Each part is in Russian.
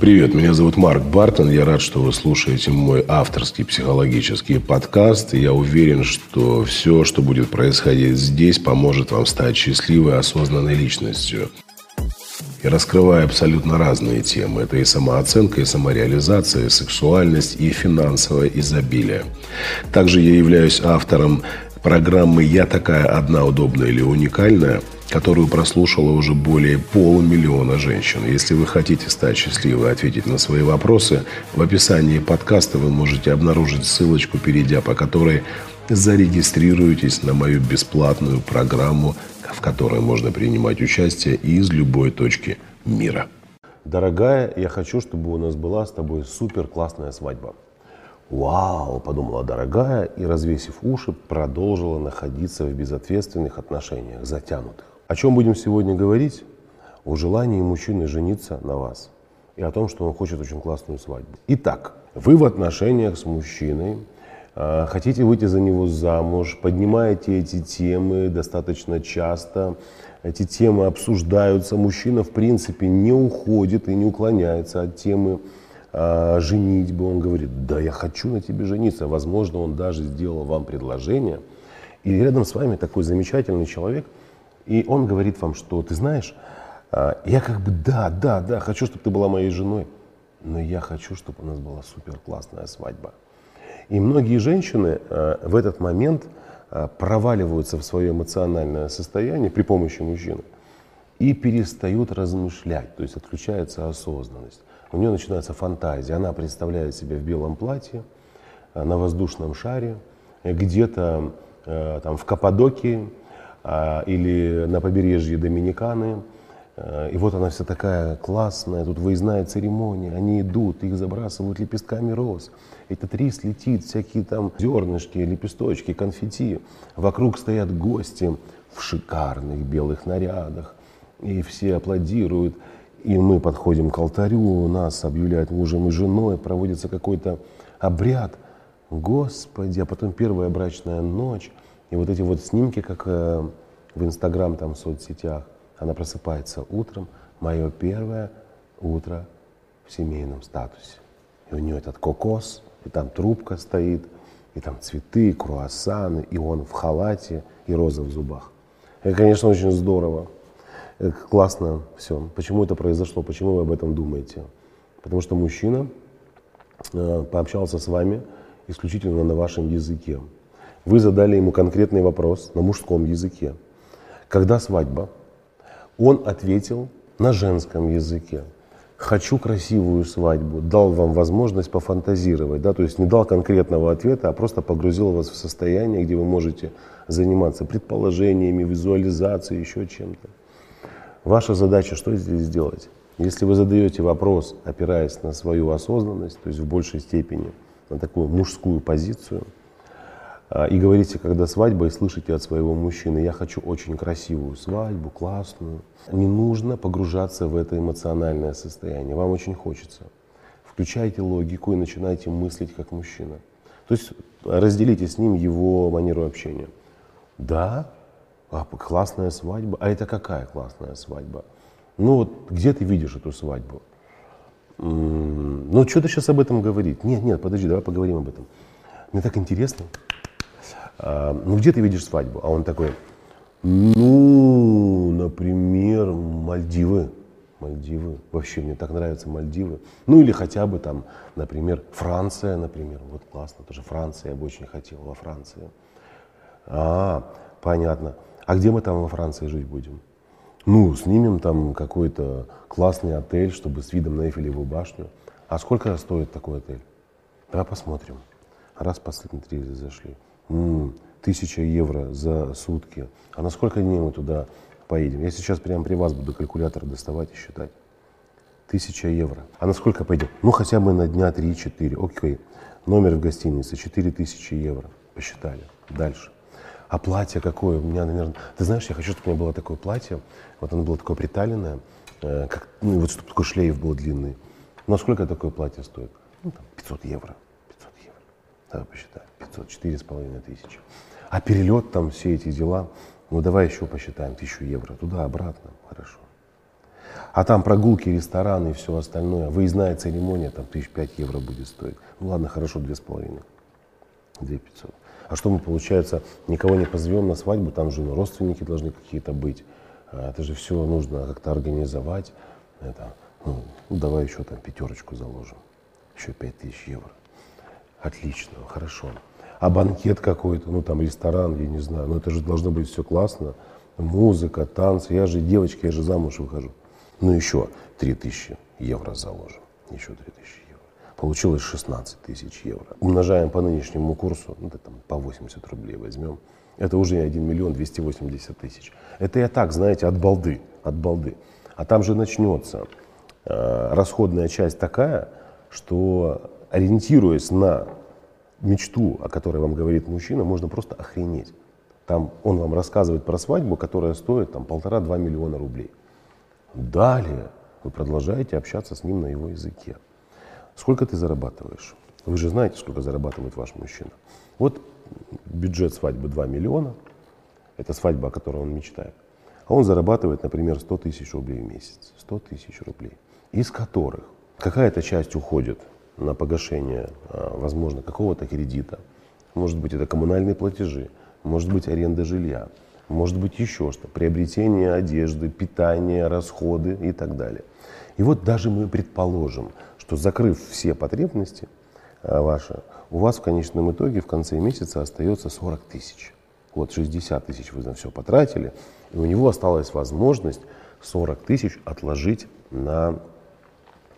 Привет, меня зовут Марк Бартон. Я рад, что вы слушаете мой авторский психологический подкаст. Я уверен, что все, что будет происходить здесь, поможет вам стать счастливой, осознанной личностью. И раскрываю абсолютно разные темы. Это и самооценка, и самореализация, и сексуальность, и финансовое изобилие. Также я являюсь автором программы «Я такая одна, удобная или уникальная», которую прослушало уже более полумиллиона женщин. Если вы хотите стать счастливой и ответить на свои вопросы, в описании подкаста вы можете обнаружить ссылочку, перейдя по которой зарегистрируйтесь на мою бесплатную программу, в которой можно принимать участие из любой точки мира. Дорогая, я хочу, чтобы у нас была с тобой супер классная свадьба. Вау, подумала дорогая и, развесив уши, продолжила находиться в безответственных отношениях, затянутых. О чем будем сегодня говорить? О желании мужчины жениться на вас и о том, что он хочет очень классную свадьбу. Итак, вы в отношениях с мужчиной, а, хотите выйти за него замуж, поднимаете эти темы достаточно часто, эти темы обсуждаются, мужчина в принципе не уходит и не уклоняется от темы э, женитьбы, он говорит, да я хочу на тебе жениться, возможно он даже сделал вам предложение, и рядом с вами такой замечательный человек – и он говорит вам, что ты знаешь, а, я как бы да, да, да, хочу, чтобы ты была моей женой, но я хочу, чтобы у нас была супер классная свадьба. И многие женщины а, в этот момент а, проваливаются в свое эмоциональное состояние при помощи мужчины и перестают размышлять, то есть отключается осознанность. У нее начинается фантазия, она представляет себя в белом платье, на воздушном шаре, где-то там в Каппадокии, или на побережье Доминиканы. И вот она вся такая классная, тут выездная церемония, они идут, их забрасывают лепестками роз. Этот рис летит, всякие там зернышки, лепесточки, конфетти. Вокруг стоят гости в шикарных белых нарядах, и все аплодируют. И мы подходим к алтарю, нас объявляют мужем и женой, проводится какой-то обряд. Господи, а потом первая брачная ночь. И вот эти вот снимки, как э, в Инстаграм, там, в соцсетях, она просыпается утром, мое первое утро в семейном статусе. И у нее этот кокос, и там трубка стоит, и там цветы, круассаны, и он в халате, и роза в зубах. Это, конечно, очень здорово. Это классно все. Почему это произошло? Почему вы об этом думаете? Потому что мужчина э, пообщался с вами исключительно на вашем языке. Вы задали ему конкретный вопрос на мужском языке. Когда свадьба? Он ответил на женском языке. Хочу красивую свадьбу. Дал вам возможность пофантазировать. Да? То есть не дал конкретного ответа, а просто погрузил вас в состояние, где вы можете заниматься предположениями, визуализацией, еще чем-то. Ваша задача что здесь сделать? Если вы задаете вопрос, опираясь на свою осознанность, то есть в большей степени на такую мужскую позицию – а, и говорите, когда свадьба, и слышите от своего мужчины, я хочу очень красивую свадьбу, классную. Не нужно погружаться в это эмоциональное состояние, вам очень хочется. Включайте логику и начинайте мыслить как мужчина. То есть разделите с ним его манеру общения. Да, а, классная свадьба. А это какая классная свадьба? Ну вот где ты видишь эту свадьбу? Ну что ты сейчас об этом говорить? Нет, нет, подожди, давай поговорим об этом. Мне так интересно. А, ну где ты видишь свадьбу? А он такой, ну, например, Мальдивы. Мальдивы. Вообще мне так нравятся Мальдивы. Ну или хотя бы там, например, Франция, например. Вот классно, тоже Франция, я бы очень хотел во Франции. А, понятно. А где мы там во Франции жить будем? Ну, снимем там какой-то классный отель, чтобы с видом на Эйфелеву башню. А сколько стоит такой отель? Давай посмотрим. Раз посмотрели, зашли тысяча евро за сутки. А на сколько дней мы туда поедем? Я сейчас прямо при вас буду калькулятор доставать и считать. Тысяча евро. А на сколько пойдем? Ну, хотя бы на дня 3-4. Окей. Номер в гостинице 4000 евро. Посчитали. Дальше. А платье какое? У меня, наверное... Ты знаешь, я хочу, чтобы у меня было такое платье. Вот оно было такое приталенное. Э, как, ну, вот чтобы такой шлейф был длинный. А сколько такое платье стоит? Ну, там, 500 евро. 500 евро. Давай посчитаем. 500, 4,5 тысячи. А перелет там, все эти дела, ну давай еще посчитаем, тысячу евро, туда-обратно, хорошо. А там прогулки, рестораны и все остальное. Выездная церемония, там тысяч пять евро будет стоить. Ну ладно, хорошо, две с половиной. Две пятьсот. А что мы, получается, никого не позовем на свадьбу, там же ну, родственники должны какие-то быть. А это же все нужно как-то организовать. Это, ну, ну, давай еще там пятерочку заложим. Еще пять тысяч евро. Отлично, хорошо. А банкет какой-то, ну там ресторан, я не знаю, ну это же должно быть все классно. Музыка, танцы. Я же девочка, я же замуж выхожу. Ну еще 3000 евро заложим. Еще 3000 евро. Получилось 16 тысяч евро. Умножаем по нынешнему курсу, ну, там, по 80 рублей возьмем. Это уже 1 миллион 280 тысяч. Это я так, знаете, от балды, от балды. А там же начнется э, расходная часть такая, что ориентируясь на мечту, о которой вам говорит мужчина, можно просто охренеть. Там он вам рассказывает про свадьбу, которая стоит там полтора-два миллиона рублей. Далее вы продолжаете общаться с ним на его языке. Сколько ты зарабатываешь? Вы же знаете, сколько зарабатывает ваш мужчина. Вот бюджет свадьбы 2 миллиона. Это свадьба, о которой он мечтает. А он зарабатывает, например, 100 тысяч рублей в месяц. 100 тысяч рублей. Из которых какая-то часть уходит на погашение, а, возможно, какого-то кредита. Может быть, это коммунальные платежи, может быть, аренда жилья, может быть еще что, приобретение одежды, питание, расходы и так далее. И вот даже мы предположим, что закрыв все потребности а, ваши, у вас в конечном итоге в конце месяца остается 40 тысяч. Вот 60 тысяч вы на все потратили, и у него осталась возможность 40 тысяч отложить на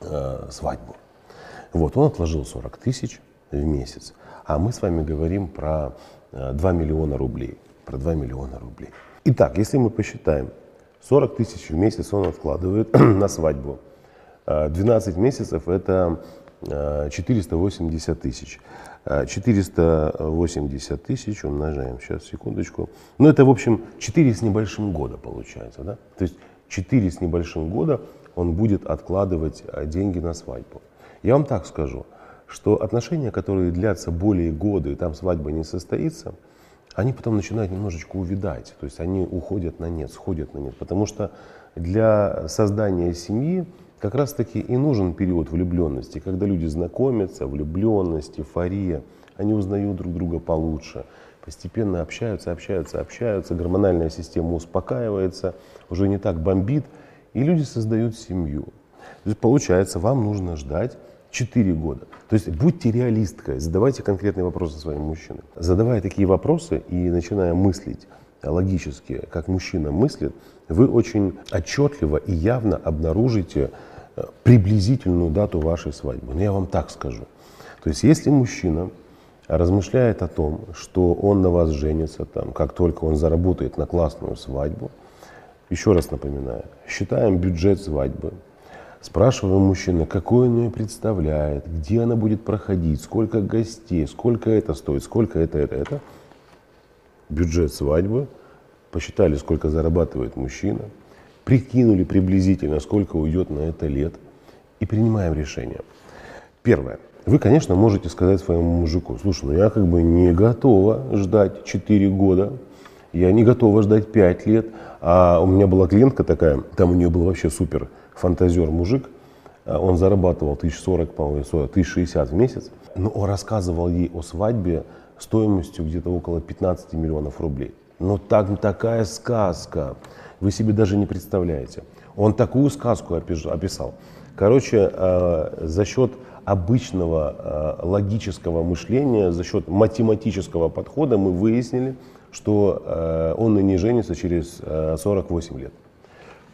э, свадьбу. Вот, он отложил 40 тысяч в месяц, а мы с вами говорим про э, 2 миллиона рублей про 2 миллиона рублей. Итак, если мы посчитаем, 40 тысяч в месяц он откладывает на свадьбу. 12 а, месяцев это 480 а, тысяч. 480 а, тысяч умножаем, сейчас, секундочку. Ну, это, в общем, 4 с небольшим года получается, да? То есть 4 с небольшим года он будет откладывать деньги на свадьбу. Я вам так скажу, что отношения, которые длятся более года, и там свадьба не состоится – они потом начинают немножечко увидать, то есть они уходят на нет, сходят на нет, потому что для создания семьи как раз таки и нужен период влюбленности, когда люди знакомятся, влюбленность, эйфория, они узнают друг друга получше, постепенно общаются, общаются, общаются, гормональная система успокаивается, уже не так бомбит, и люди создают семью. То есть получается, вам нужно ждать 4 года. То есть будьте реалисткой, задавайте конкретные вопросы своим мужчинам. Задавая такие вопросы и начиная мыслить логически, как мужчина мыслит, вы очень отчетливо и явно обнаружите приблизительную дату вашей свадьбы. Но я вам так скажу. То есть если мужчина размышляет о том, что он на вас женится, там, как только он заработает на классную свадьбу, еще раз напоминаю, считаем бюджет свадьбы, Спрашиваем мужчина, какой он ее представляет, где она будет проходить, сколько гостей, сколько это стоит, сколько это, это, это. Бюджет свадьбы, посчитали, сколько зарабатывает мужчина, прикинули приблизительно, сколько уйдет на это лет и принимаем решение. Первое. Вы, конечно, можете сказать своему мужику, слушай, ну я как бы не готова ждать 4 года, я не готова ждать 5 лет, а у меня была клиентка такая, там у нее был вообще супер фантазер мужик, э, он зарабатывал 1040, по-моему, 1060 в месяц, но он рассказывал ей о свадьбе стоимостью где-то около 15 миллионов рублей. Но так, такая сказка, вы себе даже не представляете. Он такую сказку описал. Короче, э, за счет обычного э, логического мышления, за счет математического подхода мы выяснили, что он на ней женится через 48 лет.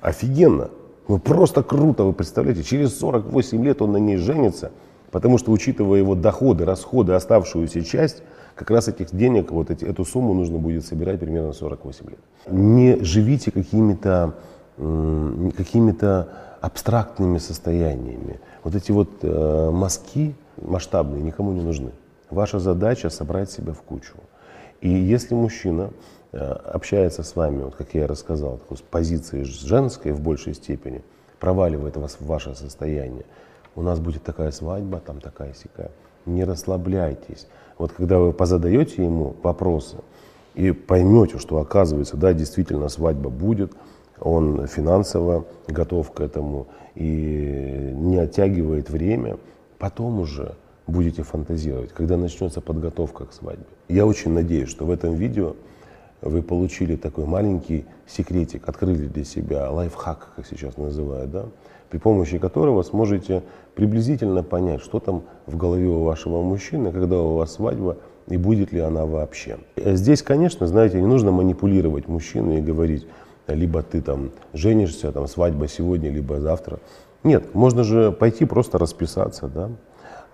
Офигенно! Ну просто круто, вы представляете, через 48 лет он на ней женится, потому что учитывая его доходы, расходы, оставшуюся часть, как раз этих денег, вот эти, эту сумму нужно будет собирать примерно 48 лет. Не живите какими-то какими-то абстрактными состояниями. Вот эти вот э, мазки масштабные никому не нужны. Ваша задача собрать себя в кучу. И если мужчина Э, общается с вами, вот как я рассказал, с позиции женской в большей степени, проваливает вас в ваше состояние. У нас будет такая свадьба, там такая сякая. Не расслабляйтесь. Вот когда вы позадаете ему вопросы и поймете, что оказывается, да, действительно свадьба будет, он финансово готов к этому и не оттягивает время, потом уже будете фантазировать, когда начнется подготовка к свадьбе. Я очень надеюсь, что в этом видео вы получили такой маленький секретик, открыли для себя лайфхак, как сейчас называют, да, при помощи которого сможете приблизительно понять, что там в голове у вашего мужчины, когда у вас свадьба, и будет ли она вообще. Здесь, конечно, знаете, не нужно манипулировать мужчину и говорить, либо ты там женишься, там свадьба сегодня, либо завтра. Нет, можно же пойти просто расписаться, да,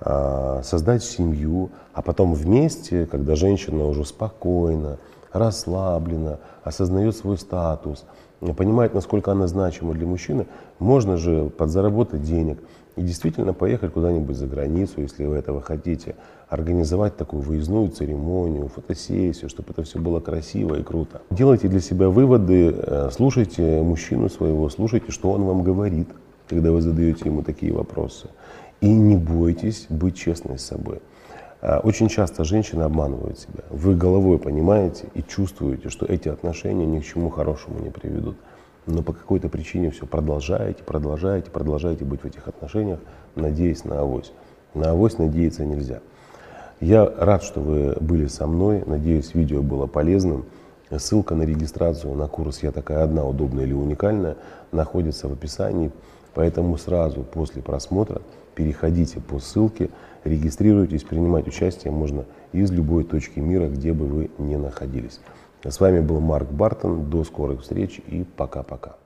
а, создать семью, а потом вместе, когда женщина уже спокойна, расслаблена, осознает свой статус, понимает, насколько она значима для мужчины, можно же подзаработать денег и действительно поехать куда-нибудь за границу, если вы этого хотите, организовать такую выездную церемонию, фотосессию, чтобы это все было красиво и круто. Делайте для себя выводы, э, слушайте мужчину своего, слушайте, что он вам говорит, когда вы задаете ему такие вопросы. И не бойтесь быть честной с собой. А, очень часто женщины обманывают себя. Вы головой понимаете и чувствуете, что эти отношения ни к чему хорошему не приведут. Но по какой-то причине все продолжаете, продолжаете, продолжаете быть в этих отношениях, надеясь на авось. На авось надеяться нельзя. Я рад, что вы были со мной. Надеюсь, видео было полезным. Ссылка на регистрацию на курс «Я такая одна, удобная или уникальная» находится в описании. Поэтому сразу после просмотра переходите по ссылке, регистрируйтесь, принимать участие можно из любой точки мира, где бы вы ни находились. С вами был Марк Бартон. До скорых встреч и пока-пока.